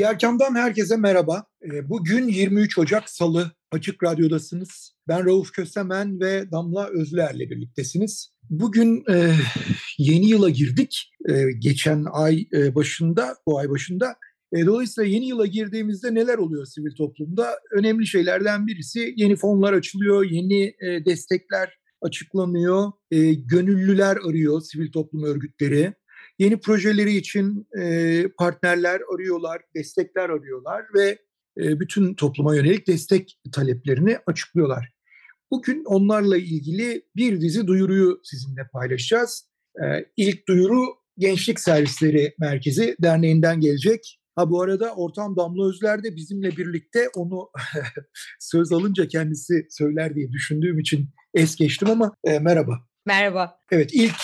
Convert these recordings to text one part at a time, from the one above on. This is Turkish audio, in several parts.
Diğer kamdan herkese merhaba. Ee, bugün 23 Ocak Salı Açık Radyo'dasınız. Ben Rauf Kösemen ve Damla Özler'le birliktesiniz. Bugün e, yeni yıla girdik. E, geçen ay e, başında, bu ay başında. E, dolayısıyla yeni yıla girdiğimizde neler oluyor sivil toplumda? Önemli şeylerden birisi yeni fonlar açılıyor, yeni e, destekler açıklanıyor, e, gönüllüler arıyor sivil toplum örgütleri. Yeni projeleri için e, partnerler arıyorlar, destekler arıyorlar ve e, bütün topluma yönelik destek taleplerini açıklıyorlar. Bugün onlarla ilgili bir dizi duyuruyu sizinle paylaşacağız. E, ilk duyuru Gençlik Servisleri Merkezi Derneği'nden gelecek. Ha bu arada Ortam Damla Özler de bizimle birlikte onu söz alınca kendisi söyler diye düşündüğüm için es geçtim ama e, merhaba. Merhaba. Evet ilk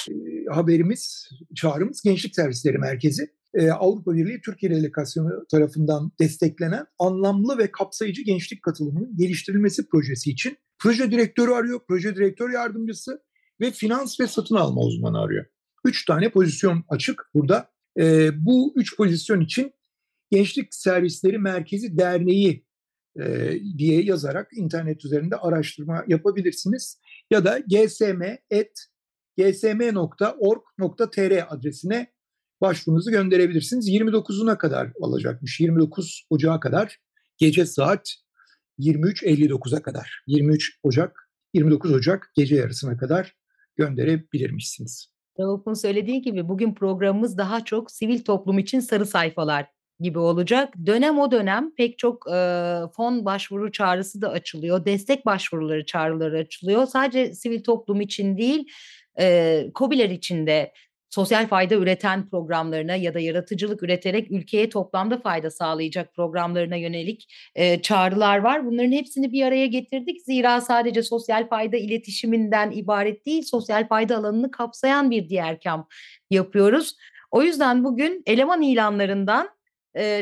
haberimiz, çağrımız Gençlik Servisleri Merkezi. Ee, Avrupa Birliği Türkiye Delegasyonu tarafından desteklenen anlamlı ve kapsayıcı gençlik katılımının geliştirilmesi projesi için proje direktörü arıyor, proje direktör yardımcısı ve finans ve satın alma uzmanı arıyor. Üç tane pozisyon açık burada. Ee, bu üç pozisyon için Gençlik Servisleri Merkezi Derneği e, diye yazarak internet üzerinde araştırma yapabilirsiniz. Ya da gsm.et gsm.org.tr adresine başvurunuzu gönderebilirsiniz. 29'una kadar alacakmış. 29 Ocağı kadar gece saat 23.59'a kadar. 23 Ocak 29 Ocak gece yarısına kadar gönderebilirmişsiniz. Rauf'un söylediği gibi bugün programımız daha çok sivil toplum için sarı sayfalar gibi olacak. Dönem o dönem pek çok e, fon başvuru çağrısı da açılıyor. Destek başvuruları çağrıları açılıyor. Sadece sivil toplum için değil, e, COBİ'ler içinde sosyal fayda üreten programlarına ya da yaratıcılık üreterek ülkeye toplamda fayda sağlayacak programlarına yönelik e, çağrılar var. Bunların hepsini bir araya getirdik. Zira sadece sosyal fayda iletişiminden ibaret değil, sosyal fayda alanını kapsayan bir diğer kam yapıyoruz. O yüzden bugün eleman ilanlarından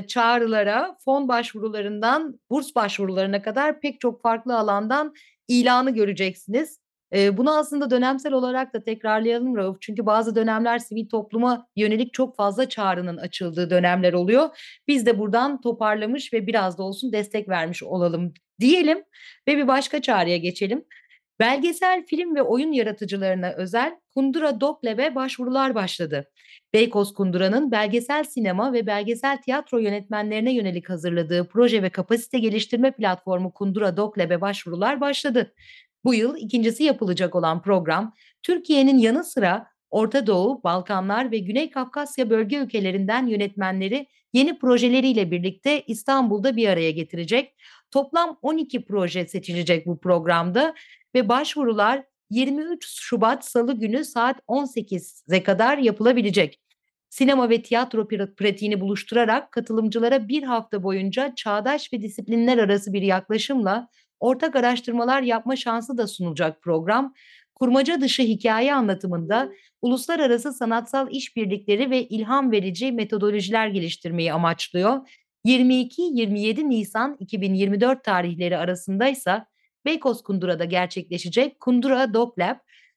çağrılara, fon başvurularından burs başvurularına kadar pek çok farklı alandan ilanı göreceksiniz. E, bunu aslında dönemsel olarak da tekrarlayalım Rauf. Çünkü bazı dönemler sivil topluma yönelik çok fazla çağrının açıldığı dönemler oluyor. Biz de buradan toparlamış ve biraz da olsun destek vermiş olalım diyelim ve bir başka çağrıya geçelim. Belgesel film ve oyun yaratıcılarına özel Kundura Doklev'e başvurular başladı. Beykoz Kundura'nın belgesel sinema ve belgesel tiyatro yönetmenlerine yönelik hazırladığı proje ve kapasite geliştirme platformu Kundura Doklev'e başvurular başladı. Bu yıl ikincisi yapılacak olan program, Türkiye'nin yanı sıra Orta Doğu, Balkanlar ve Güney Kafkasya bölge ülkelerinden yönetmenleri yeni projeleriyle birlikte İstanbul'da bir araya getirecek. Toplam 12 proje seçilecek bu programda ve başvurular 23 Şubat Salı günü saat 18'e kadar yapılabilecek. Sinema ve tiyatro pratiğini buluşturarak katılımcılara bir hafta boyunca çağdaş ve disiplinler arası bir yaklaşımla ortak araştırmalar yapma şansı da sunulacak program. Kurmaca dışı hikaye anlatımında uluslararası sanatsal işbirlikleri ve ilham verici metodolojiler geliştirmeyi amaçlıyor. 22-27 Nisan 2024 tarihleri arasında ise Beykoz Kundura'da gerçekleşecek Kundura Dog Lab,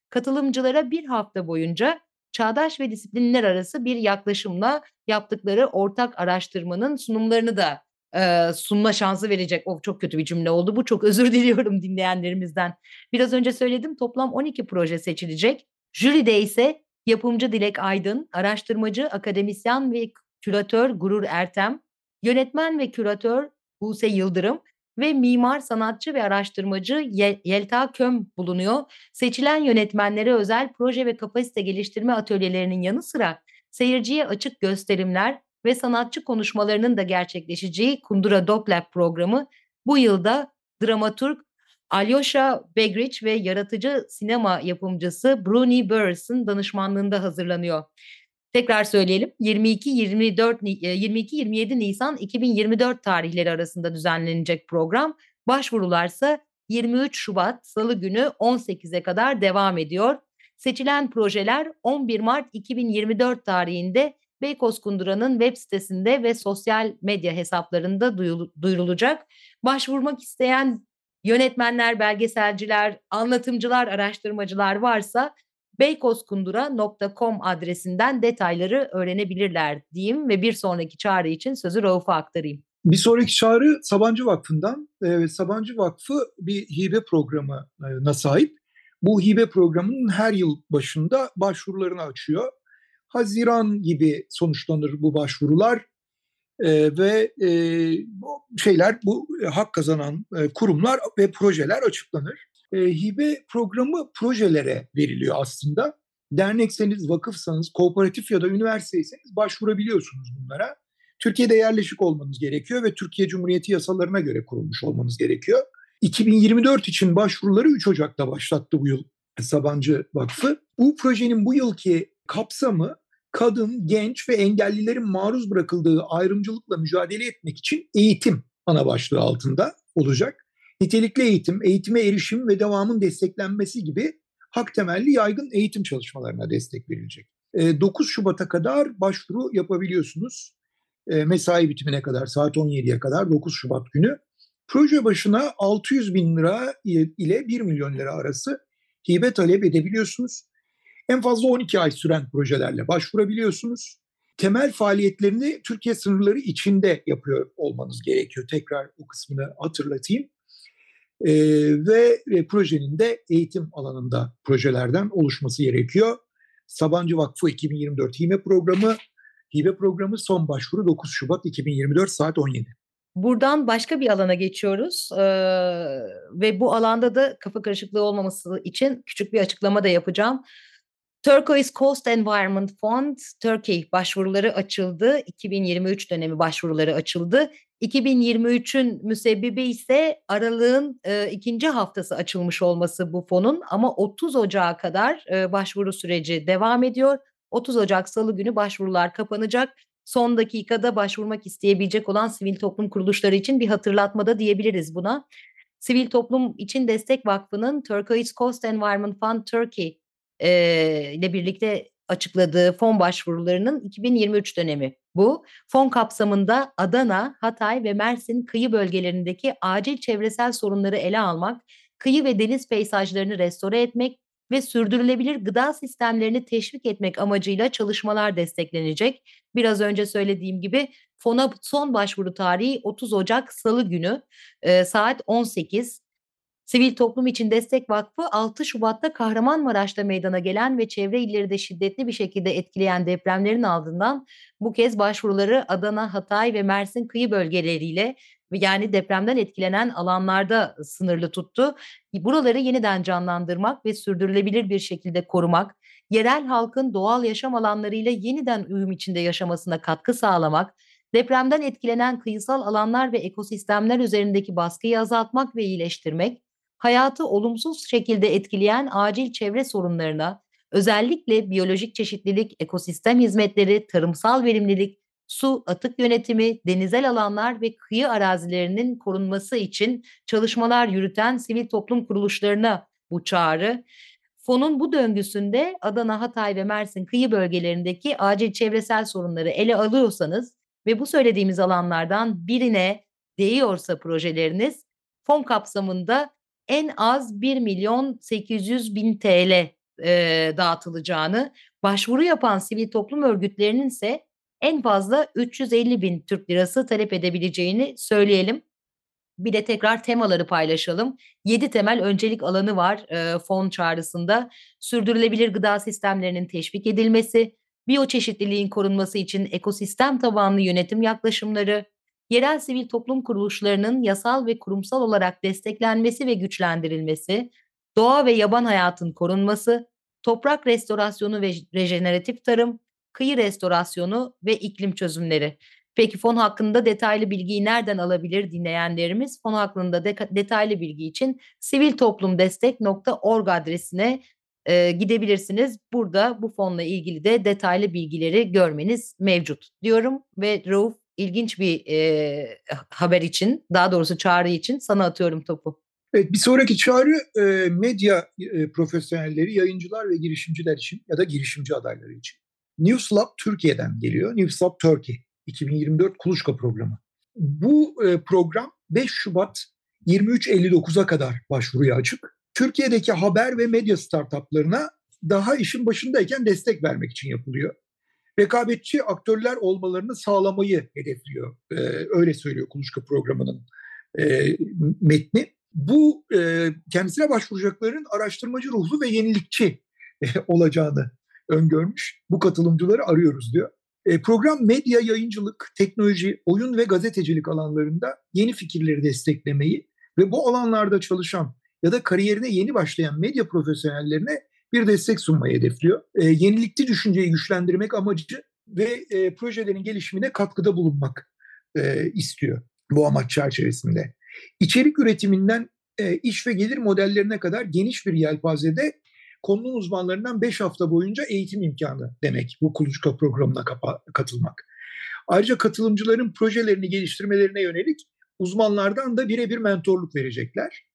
katılımcılara bir hafta boyunca çağdaş ve disiplinler arası bir yaklaşımla yaptıkları ortak araştırmanın sunumlarını da e, sunma şansı verecek. O çok kötü bir cümle oldu. Bu çok özür diliyorum dinleyenlerimizden. Biraz önce söyledim toplam 12 proje seçilecek. Jüride ise yapımcı Dilek Aydın, araştırmacı, akademisyen ve küratör Gurur Ertem, yönetmen ve küratör Buse Yıldırım ve mimar, sanatçı ve araştırmacı Yelta Köm bulunuyor. Seçilen yönetmenlere özel proje ve kapasite geliştirme atölyelerinin yanı sıra seyirciye açık gösterimler ve sanatçı konuşmalarının da gerçekleşeceği Kundura Doplab programı bu yılda dramaturg Alyosha Begric ve yaratıcı sinema yapımcısı Bruni Burris'in danışmanlığında hazırlanıyor. Tekrar söyleyelim 22-24 22-27 Nisan 2024 tarihleri arasında düzenlenecek program. Başvurularsa 23 Şubat Salı günü 18'e kadar devam ediyor. Seçilen projeler 11 Mart 2024 tarihinde Beykoz Kundura'nın web sitesinde ve sosyal medya hesaplarında duyurulacak. Başvurmak isteyen yönetmenler, belgeselciler, anlatımcılar, araştırmacılar varsa beykozkundura.com adresinden detayları öğrenebilirler diyeyim ve bir sonraki çağrı için sözü Rauf'a aktarayım. Bir sonraki çağrı Sabancı Vakfı'ndan. Ee, Sabancı Vakfı bir hibe programına sahip. Bu hibe programının her yıl başında başvurularını açıyor. Haziran gibi sonuçlanır bu başvurular e, ve e, şeyler bu hak kazanan e, kurumlar ve projeler açıklanır. E, hibe programı projelere veriliyor aslında. Dernekseniz, vakıfsanız, kooperatif ya da üniversiteyseniz başvurabiliyorsunuz bunlara. Türkiye'de yerleşik olmanız gerekiyor ve Türkiye Cumhuriyeti yasalarına göre kurulmuş olmanız gerekiyor. 2024 için başvuruları 3 Ocak'ta başlattı bu yıl Sabancı Vakfı. Bu projenin bu yılki kapsamı kadın, genç ve engellilerin maruz bırakıldığı ayrımcılıkla mücadele etmek için eğitim ana başlığı altında olacak. Nitelikli eğitim, eğitime erişim ve devamın desteklenmesi gibi hak temelli yaygın eğitim çalışmalarına destek verilecek. 9 Şubat'a kadar başvuru yapabiliyorsunuz. Mesai bitimine kadar saat 17'ye kadar 9 Şubat günü. Proje başına 600 bin lira ile 1 milyon lira arası hibe talep edebiliyorsunuz. En fazla 12 ay süren projelerle başvurabiliyorsunuz. Temel faaliyetlerini Türkiye sınırları içinde yapıyor olmanız gerekiyor. Tekrar o kısmını hatırlatayım. Ee, ve e, projenin de eğitim alanında projelerden oluşması gerekiyor. Sabancı Vakfı 2024 Hibe Programı, Hibe Programı son başvuru 9 Şubat 2024 saat 17. Buradan başka bir alana geçiyoruz ee, ve bu alanda da kafa karışıklığı olmaması için küçük bir açıklama da yapacağım. Turquoise Coast Environment Fund Turkey başvuruları açıldı. 2023 dönemi başvuruları açıldı. 2023'ün müsebbibi ise aralığın e, ikinci haftası açılmış olması bu fonun ama 30 Ocağı kadar e, başvuru süreci devam ediyor. 30 Ocak Salı günü başvurular kapanacak. Son dakikada başvurmak isteyebilecek olan sivil toplum kuruluşları için bir hatırlatma da diyebiliriz buna. Sivil Toplum İçin Destek Vakfı'nın Turquoise Coast Environment Fund Turkey e, ile birlikte açıkladığı fon başvurularının 2023 dönemi bu. Fon kapsamında Adana, Hatay ve Mersin kıyı bölgelerindeki acil çevresel sorunları ele almak, kıyı ve deniz peyzajlarını restore etmek ve sürdürülebilir gıda sistemlerini teşvik etmek amacıyla çalışmalar desteklenecek. Biraz önce söylediğim gibi fona son başvuru tarihi 30 Ocak Salı günü e, saat 18. Sivil Toplum İçin Destek Vakfı 6 Şubat'ta Kahramanmaraş'ta meydana gelen ve çevre illeri de şiddetli bir şekilde etkileyen depremlerin ardından bu kez başvuruları Adana, Hatay ve Mersin kıyı bölgeleriyle yani depremden etkilenen alanlarda sınırlı tuttu. Buraları yeniden canlandırmak ve sürdürülebilir bir şekilde korumak, yerel halkın doğal yaşam alanlarıyla yeniden uyum içinde yaşamasına katkı sağlamak, depremden etkilenen kıyısal alanlar ve ekosistemler üzerindeki baskıyı azaltmak ve iyileştirmek, hayatı olumsuz şekilde etkileyen acil çevre sorunlarına, özellikle biyolojik çeşitlilik, ekosistem hizmetleri, tarımsal verimlilik, su, atık yönetimi, denizel alanlar ve kıyı arazilerinin korunması için çalışmalar yürüten sivil toplum kuruluşlarına bu çağrı. Fonun bu döngüsünde Adana, Hatay ve Mersin kıyı bölgelerindeki acil çevresel sorunları ele alıyorsanız ve bu söylediğimiz alanlardan birine değiyorsa projeleriniz fon kapsamında en az 1 milyon 800 bin TL e, dağıtılacağını, başvuru yapan sivil toplum örgütlerinin ise en fazla 350 bin Türk lirası talep edebileceğini söyleyelim. Bir de tekrar temaları paylaşalım. 7 temel öncelik alanı var e, fon çağrısında. Sürdürülebilir gıda sistemlerinin teşvik edilmesi, biyoçeşitliliğin korunması için ekosistem tabanlı yönetim yaklaşımları, yerel sivil toplum kuruluşlarının yasal ve kurumsal olarak desteklenmesi ve güçlendirilmesi, doğa ve yaban hayatın korunması, toprak restorasyonu ve rejeneratif tarım, kıyı restorasyonu ve iklim çözümleri. Peki fon hakkında detaylı bilgiyi nereden alabilir dinleyenlerimiz? Fon hakkında de- detaylı bilgi için siviltoplumdestek.org adresine e, gidebilirsiniz. Burada bu fonla ilgili de detaylı bilgileri görmeniz mevcut diyorum ve Rauf ilginç bir e, haber için daha doğrusu çağrı için sana atıyorum topu. Evet, bir sonraki çağrı e, medya e, profesyonelleri, yayıncılar ve girişimciler için ya da girişimci adayları için. Newslab Türkiye'den geliyor. Newslab Turkey 2024 Kuluçka programı. Bu e, program 5 Şubat 23.59'a kadar başvuruya açık. Türkiye'deki haber ve medya startuplarına daha işin başındayken destek vermek için yapılıyor. Rekabetçi aktörler olmalarını sağlamayı hedefliyor. E, öyle söylüyor Kuluçka programının e, metni. Bu e, kendisine başvuracakların araştırmacı ruhlu ve yenilikçi e, olacağını öngörmüş. Bu katılımcıları arıyoruz diyor. E, program medya, yayıncılık, teknoloji, oyun ve gazetecilik alanlarında yeni fikirleri desteklemeyi ve bu alanlarda çalışan ya da kariyerine yeni başlayan medya profesyonellerine bir destek sunmayı hedefliyor. E, yenilikçi düşünceyi güçlendirmek amacı ve e, projelerin gelişimine katkıda bulunmak e, istiyor bu amaç çerçevesinde. İçerik üretiminden e, iş ve gelir modellerine kadar geniş bir yelpazede konunun uzmanlarından 5 hafta boyunca eğitim imkanı demek bu kuluçka programına kapa- katılmak. Ayrıca katılımcıların projelerini geliştirmelerine yönelik uzmanlardan da birebir mentorluk verecekler.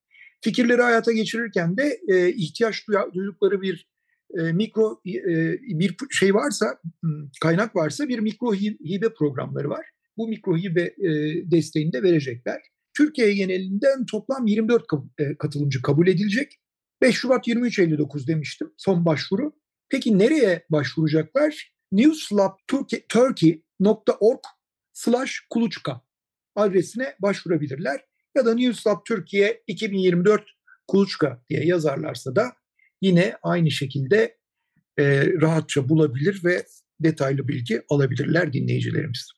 Fikirleri hayata geçirirken de e, ihtiyaç duydukları bir e, mikro e, bir şey varsa kaynak varsa bir mikro hibe programları var. Bu mikro hibe e, desteğini de verecekler. Türkiye genelinden toplam 24 e, katılımcı kabul edilecek. 5 Şubat 23.59 demiştim son başvuru. Peki nereye başvuracaklar? newslabturkey.org slash kuluçka adresine başvurabilirler. Ya da Newslab Türkiye 2024 kuluçka diye yazarlarsa da yine aynı şekilde e, rahatça bulabilir ve detaylı bilgi alabilirler dinleyicilerimiz.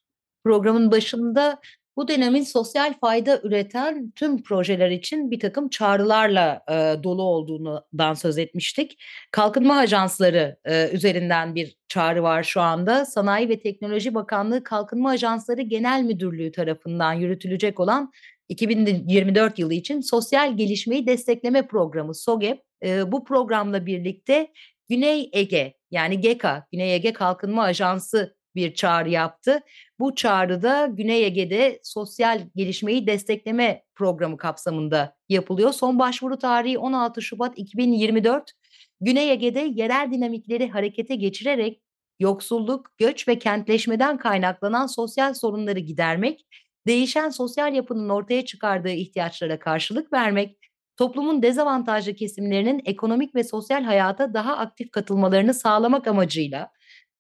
Programın başında bu dönemin sosyal fayda üreten tüm projeler için bir takım çağrılarla e, dolu olduğundan söz etmiştik. Kalkınma ajansları e, üzerinden bir çağrı var şu anda. Sanayi ve Teknoloji Bakanlığı Kalkınma Ajansları Genel Müdürlüğü tarafından yürütülecek olan 2024 yılı için Sosyal Gelişmeyi Destekleme Programı SOGEP e, bu programla birlikte Güney Ege yani GEKA, Güney Ege Kalkınma Ajansı bir çağrı yaptı. Bu çağrıda Güney Ege'de sosyal gelişmeyi destekleme programı kapsamında yapılıyor. Son başvuru tarihi 16 Şubat 2024. Güney Ege'de yerel dinamikleri harekete geçirerek yoksulluk, göç ve kentleşmeden kaynaklanan sosyal sorunları gidermek, değişen sosyal yapının ortaya çıkardığı ihtiyaçlara karşılık vermek, toplumun dezavantajlı kesimlerinin ekonomik ve sosyal hayata daha aktif katılmalarını sağlamak amacıyla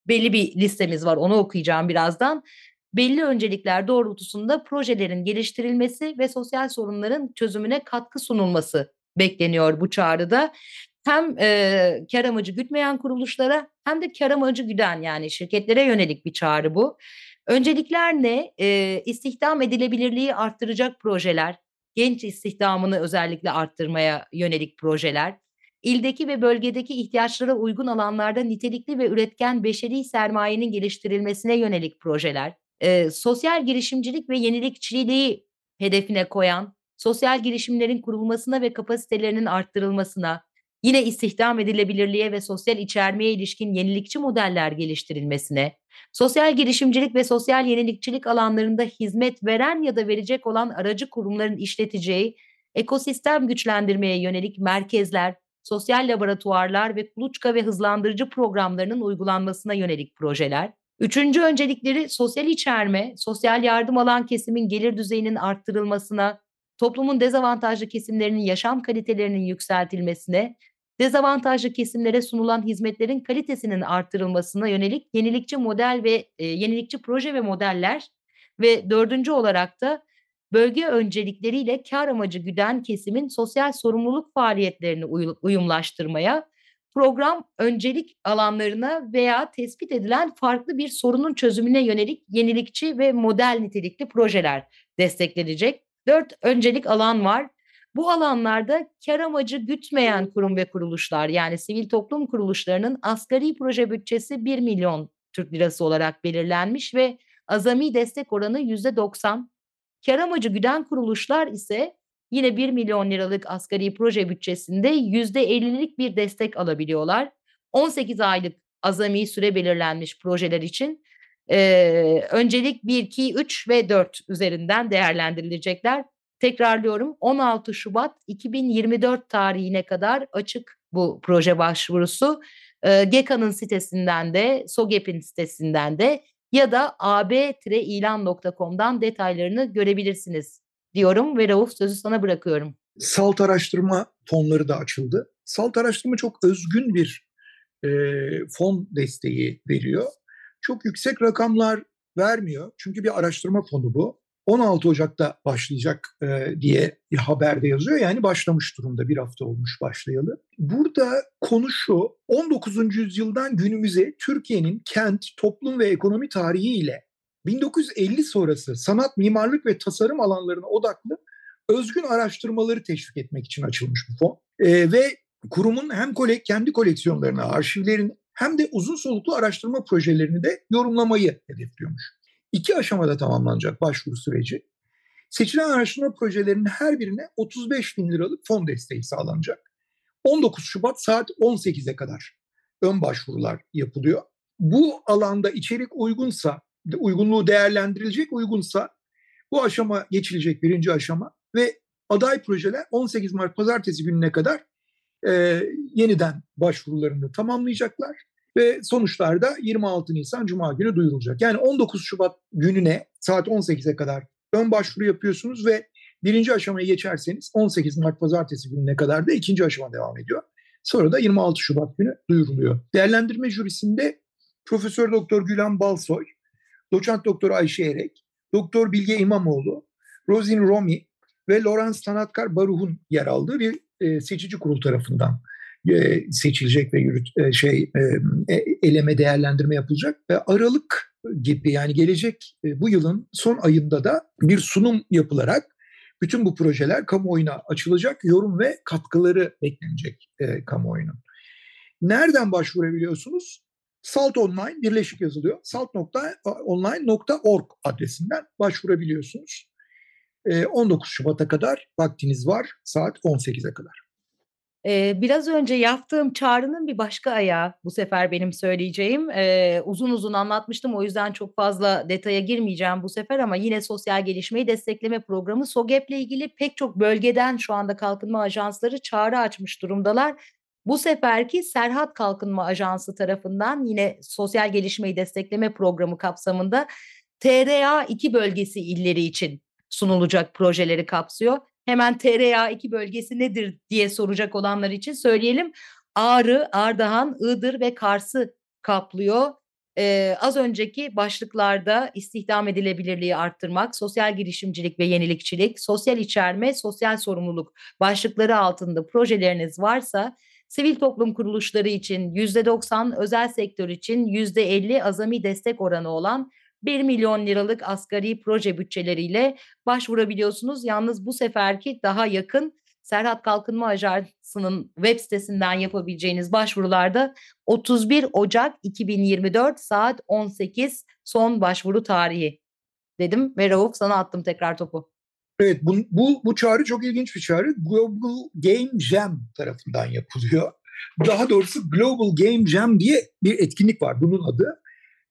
belli bir listemiz var onu okuyacağım birazdan. Belli öncelikler doğrultusunda projelerin geliştirilmesi ve sosyal sorunların çözümüne katkı sunulması bekleniyor bu çağrıda. Hem e, kar amacı gütmeyen kuruluşlara hem de kar amacı güden yani şirketlere yönelik bir çağrı bu. Öncelikler ne? E, istihdam edilebilirliği arttıracak projeler, genç istihdamını özellikle arttırmaya yönelik projeler, ildeki ve bölgedeki ihtiyaçlara uygun alanlarda nitelikli ve üretken beşeri sermayenin geliştirilmesine yönelik projeler, e, sosyal girişimcilik ve yenilikçiliği hedefine koyan, sosyal girişimlerin kurulmasına ve kapasitelerinin arttırılmasına, yine istihdam edilebilirliğe ve sosyal içermeye ilişkin yenilikçi modeller geliştirilmesine, sosyal girişimcilik ve sosyal yenilikçilik alanlarında hizmet veren ya da verecek olan aracı kurumların işleteceği ekosistem güçlendirmeye yönelik merkezler, sosyal laboratuvarlar ve kuluçka ve hızlandırıcı programlarının uygulanmasına yönelik projeler. Üçüncü öncelikleri sosyal içerme, sosyal yardım alan kesimin gelir düzeyinin arttırılmasına, toplumun dezavantajlı kesimlerinin yaşam kalitelerinin yükseltilmesine, dezavantajlı kesimlere sunulan hizmetlerin kalitesinin arttırılmasına yönelik yenilikçi model ve e, yenilikçi proje ve modeller ve dördüncü olarak da bölge öncelikleriyle kar amacı güden kesimin sosyal sorumluluk faaliyetlerini uyumlaştırmaya, program öncelik alanlarına veya tespit edilen farklı bir sorunun çözümüne yönelik yenilikçi ve model nitelikli projeler desteklenecek. Dört öncelik alan var. Bu alanlarda kar amacı gütmeyen kurum ve kuruluşlar yani sivil toplum kuruluşlarının asgari proje bütçesi 1 milyon Türk lirası olarak belirlenmiş ve azami destek oranı %90. Kar amacı güden kuruluşlar ise yine 1 milyon liralık asgari proje bütçesinde %50'lik bir destek alabiliyorlar. 18 aylık azami süre belirlenmiş projeler için e, öncelik 1, 2, 3 ve 4 üzerinden değerlendirilecekler. Tekrarlıyorum 16 Şubat 2024 tarihine kadar açık bu proje başvurusu. E, sitesinden de, SOGEP'in sitesinden de ya da ab-ilan.com'dan detaylarını görebilirsiniz diyorum ve Rauf sözü sana bırakıyorum. Salt araştırma fonları da açıldı. Salt araştırma çok özgün bir e, fon desteği veriyor. Çok yüksek rakamlar vermiyor. Çünkü bir araştırma fonu bu. 16 Ocak'ta başlayacak e, diye haberde yazıyor. Yani başlamış durumda bir hafta olmuş başlayalı. Burada konu şu 19. yüzyıldan günümüze Türkiye'nin kent, toplum ve ekonomi tarihiyle 1950 sonrası sanat, mimarlık ve tasarım alanlarına odaklı özgün araştırmaları teşvik etmek için açılmış bu fon. E, ve kurumun hem kole, kendi koleksiyonlarını, arşivlerini hem de uzun soluklu araştırma projelerini de yorumlamayı hedefliyormuş. İki aşamada tamamlanacak başvuru süreci. Seçilen araştırma projelerinin her birine 35 bin liralık fon desteği sağlanacak. 19 Şubat saat 18'e kadar ön başvurular yapılıyor. Bu alanda içerik uygunsa, uygunluğu değerlendirilecek uygunsa bu aşama geçilecek birinci aşama ve aday projeler 18 Mart pazartesi gününe kadar e, yeniden başvurularını tamamlayacaklar ve sonuçlar da 26 Nisan Cuma günü duyurulacak. Yani 19 Şubat gününe saat 18'e kadar ön başvuru yapıyorsunuz ve birinci aşamayı geçerseniz 18 Mart Pazartesi gününe kadar da ikinci aşama devam ediyor. Sonra da 26 Şubat günü duyuruluyor. Değerlendirme jürisinde Profesör Doktor Gülen Balsoy, Doçent Doktor Ayşe Erek, Doktor Bilge İmamoğlu, Rosin Romi ve Lawrence Tanatkar Baruh'un yer aldığı bir e, seçici kurul tarafından e, seçilecek ve yürüt e, şey e, eleme değerlendirme yapılacak. ve Aralık gibi yani gelecek bu yılın son ayında da bir sunum yapılarak bütün bu projeler kamuoyuna açılacak. Yorum ve katkıları beklenecek kamuoyunun. Nereden başvurabiliyorsunuz? Salt Online birleşik yazılıyor. salt.online.org adresinden başvurabiliyorsunuz. 19 Şubat'a kadar vaktiniz var saat 18'e kadar. Ee, biraz önce yaptığım çağrının bir başka ayağı bu sefer benim söyleyeceğim. Ee, uzun uzun anlatmıştım o yüzden çok fazla detaya girmeyeceğim bu sefer ama yine sosyal gelişmeyi destekleme programı SOGEP'le ilgili pek çok bölgeden şu anda kalkınma ajansları çağrı açmış durumdalar. Bu seferki Serhat Kalkınma Ajansı tarafından yine sosyal gelişmeyi destekleme programı kapsamında TRA 2 bölgesi illeri için sunulacak projeleri kapsıyor. Hemen TRA2 bölgesi nedir diye soracak olanlar için söyleyelim. Ağrı, Ardahan, Iğdır ve Kars'ı kaplıyor. Ee, az önceki başlıklarda istihdam edilebilirliği arttırmak, sosyal girişimcilik ve yenilikçilik, sosyal içerme, sosyal sorumluluk başlıkları altında projeleriniz varsa sivil toplum kuruluşları için %90, özel sektör için %50 azami destek oranı olan 1 milyon liralık asgari proje bütçeleriyle başvurabiliyorsunuz. Yalnız bu seferki daha yakın Serhat Kalkınma Ajansı'nın web sitesinden yapabileceğiniz başvurularda 31 Ocak 2024 saat 18 son başvuru tarihi dedim ve Rauf sana attım tekrar topu. Evet bu, bu, bu çağrı çok ilginç bir çağrı. Global Game Jam tarafından yapılıyor. Daha doğrusu Global Game Jam diye bir etkinlik var bunun adı.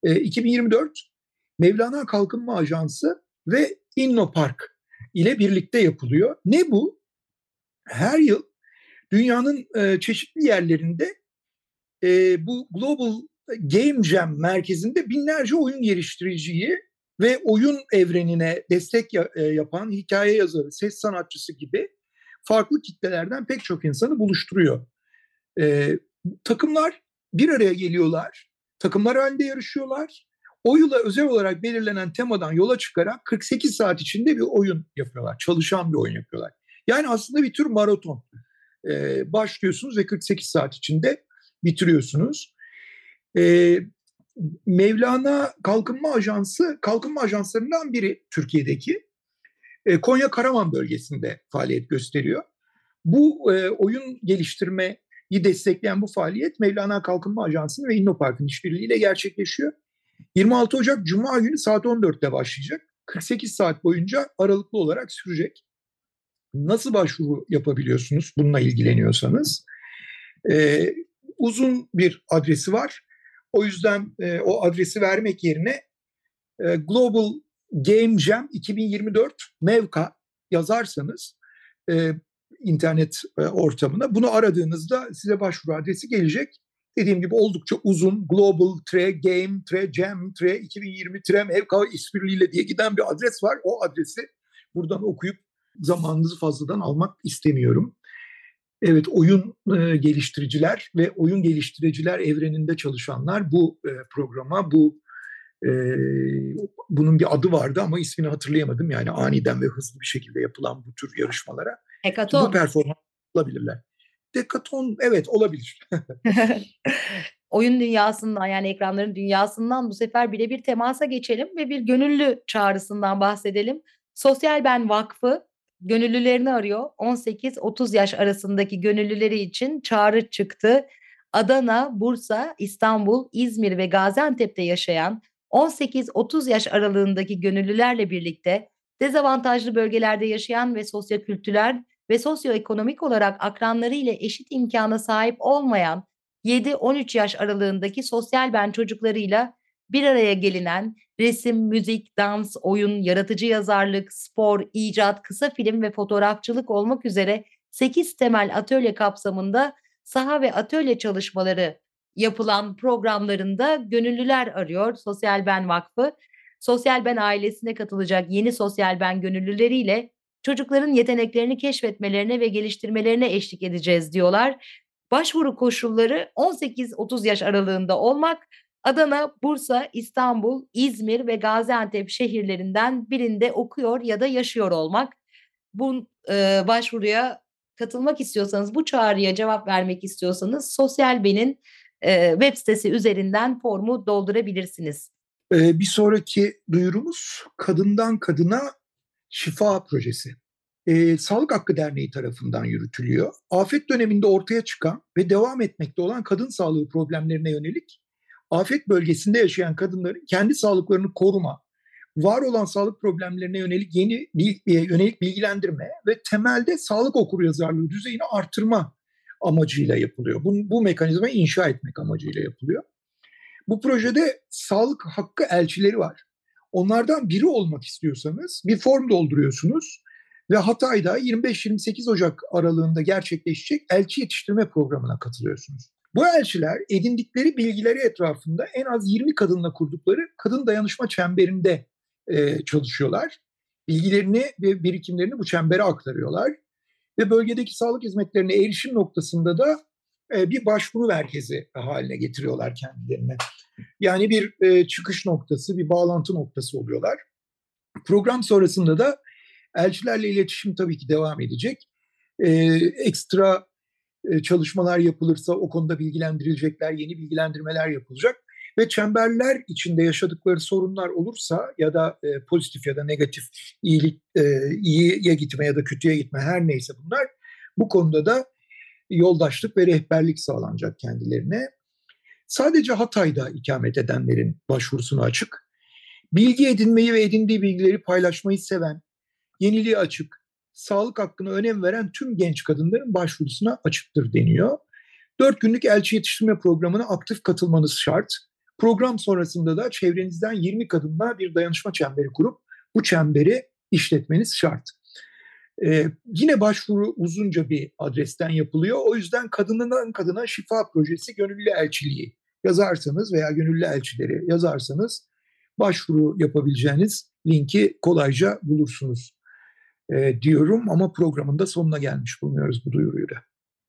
E, 2024 Mevlana Kalkınma Ajansı ve İnnopark ile birlikte yapılıyor. Ne bu? Her yıl dünyanın e, çeşitli yerlerinde e, bu Global Game Jam merkezinde binlerce oyun geliştiriciyi ve oyun evrenine destek ya, e, yapan hikaye yazarı, ses sanatçısı gibi farklı kitlelerden pek çok insanı buluşturuyor. E, takımlar bir araya geliyorlar, takımlar halinde yarışıyorlar o yıla özel olarak belirlenen temadan yola çıkarak 48 saat içinde bir oyun yapıyorlar. Çalışan bir oyun yapıyorlar. Yani aslında bir tür maraton. Ee, başlıyorsunuz ve 48 saat içinde bitiriyorsunuz. Ee, Mevlana Kalkınma Ajansı, kalkınma ajanslarından biri Türkiye'deki. Ee, Konya Karaman bölgesinde faaliyet gösteriyor. Bu e, oyun geliştirmeyi destekleyen bu faaliyet Mevlana Kalkınma Ajansı'nın ve İnnopark'ın işbirliğiyle gerçekleşiyor. 26 Ocak Cuma günü saat 14'te başlayacak. 48 saat boyunca aralıklı olarak sürecek. Nasıl başvuru yapabiliyorsunuz bununla ilgileniyorsanız? Ee, uzun bir adresi var. O yüzden e, o adresi vermek yerine e, Global Game Jam 2024 Mevka yazarsanız e, internet e, ortamına bunu aradığınızda size başvuru adresi gelecek. Dediğim gibi oldukça uzun Global Tre Game Tre Jam Tre 2020 Tre Mevka işbirliğiyle diye giden bir adres var. O adresi buradan okuyup zamanınızı fazladan almak istemiyorum. Evet oyun e, geliştiriciler ve oyun geliştiriciler evreninde çalışanlar bu e, programa, bu e, bunun bir adı vardı ama ismini hatırlayamadım. Yani aniden ve hızlı bir şekilde yapılan bu tür yarışmalara Hekaton. bu performans olabilirler. Dekaton evet olabilir. Oyun dünyasından yani ekranların dünyasından bu sefer birebir temasa geçelim ve bir gönüllü çağrısından bahsedelim. Sosyal Ben Vakfı gönüllülerini arıyor. 18-30 yaş arasındaki gönüllüleri için çağrı çıktı. Adana, Bursa, İstanbul, İzmir ve Gaziantep'te yaşayan 18-30 yaş aralığındaki gönüllülerle birlikte dezavantajlı bölgelerde yaşayan ve sosyokültürel ve sosyoekonomik olarak akranları ile eşit imkana sahip olmayan 7-13 yaş aralığındaki sosyal ben çocuklarıyla bir araya gelinen resim, müzik, dans, oyun, yaratıcı yazarlık, spor, icat, kısa film ve fotoğrafçılık olmak üzere 8 temel atölye kapsamında saha ve atölye çalışmaları yapılan programlarında gönüllüler arıyor Sosyal Ben Vakfı. Sosyal Ben ailesine katılacak yeni Sosyal Ben gönüllüleriyle çocukların yeteneklerini keşfetmelerine ve geliştirmelerine eşlik edeceğiz diyorlar. Başvuru koşulları 18-30 yaş aralığında olmak, Adana, Bursa, İstanbul, İzmir ve Gaziantep şehirlerinden birinde okuyor ya da yaşıyor olmak. Bu e, başvuruya katılmak istiyorsanız, bu çağrıya cevap vermek istiyorsanız Sosyal Ben'in e, web sitesi üzerinden formu doldurabilirsiniz. Ee, bir sonraki duyurumuz kadından kadına şifa projesi. Ee, Sağlık Hakkı Derneği tarafından yürütülüyor. Afet döneminde ortaya çıkan ve devam etmekte olan kadın sağlığı problemlerine yönelik afet bölgesinde yaşayan kadınların kendi sağlıklarını koruma, var olan sağlık problemlerine yönelik yeni yönelik bilgilendirme ve temelde sağlık okuryazarlığı düzeyini artırma amacıyla yapılıyor. Bu, bu mekanizmayı inşa etmek amacıyla yapılıyor. Bu projede sağlık hakkı elçileri var. Onlardan biri olmak istiyorsanız bir form dolduruyorsunuz ve Hatay'da 25-28 Ocak aralığında gerçekleşecek elçi yetiştirme programına katılıyorsunuz. Bu elçiler edindikleri bilgileri etrafında en az 20 kadınla kurdukları kadın dayanışma çemberinde e, çalışıyorlar. Bilgilerini ve birikimlerini bu çembere aktarıyorlar. Ve bölgedeki sağlık hizmetlerine erişim noktasında da e, bir başvuru merkezi haline getiriyorlar kendilerine. Yani bir e, çıkış noktası, bir bağlantı noktası oluyorlar. Program sonrasında da elçilerle iletişim tabii ki devam edecek. E, ekstra çalışmalar yapılırsa o konuda bilgilendirilecekler, yeni bilgilendirmeler yapılacak ve çemberler içinde yaşadıkları sorunlar olursa ya da e, pozitif ya da negatif iyilik e, iyiye gitme ya da kötüye gitme her neyse bunlar bu konuda da yoldaşlık ve rehberlik sağlanacak kendilerine. Sadece Hatay'da ikamet edenlerin başvurusunu açık. Bilgi edinmeyi ve edindiği bilgileri paylaşmayı seven, yeniliğe açık, sağlık hakkına önem veren tüm genç kadınların başvurusuna açıktır deniyor. Dört günlük elçi yetiştirme programına aktif katılmanız şart. Program sonrasında da çevrenizden 20 kadınla bir dayanışma çemberi kurup bu çemberi işletmeniz şart. Ee, yine başvuru uzunca bir adresten yapılıyor. O yüzden kadından kadına şifa projesi gönüllü elçiliği yazarsanız veya gönüllü elçileri yazarsanız başvuru yapabileceğiniz linki kolayca bulursunuz e, diyorum ama programın da sonuna gelmiş bulunuyoruz bu duyuruyla.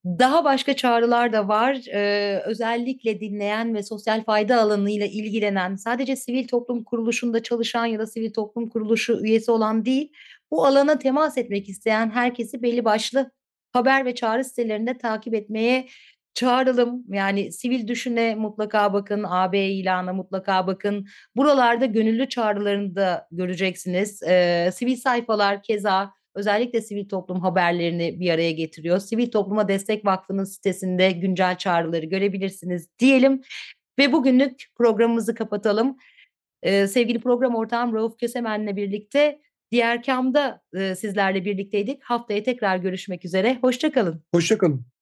Daha başka çağrılar da var. Ee, özellikle dinleyen ve sosyal fayda alanıyla ilgilenen, sadece sivil toplum kuruluşunda çalışan ya da sivil toplum kuruluşu üyesi olan değil, bu alana temas etmek isteyen herkesi belli başlı haber ve çağrı sitelerinde takip etmeye çağıralım. Yani sivil düşüne mutlaka bakın, AB ilana mutlaka bakın. Buralarda gönüllü çağrılarını da göreceksiniz. Ee, sivil sayfalar keza özellikle sivil toplum haberlerini bir araya getiriyor. Sivil Topluma Destek Vakfı'nın sitesinde güncel çağrıları görebilirsiniz diyelim ve bugünlük programımızı kapatalım. Ee, sevgili program ortağım Rauf Kösemen'le birlikte Diğer Kam'da e, sizlerle birlikteydik. Haftaya tekrar görüşmek üzere. Hoşçakalın. Hoşçakalın.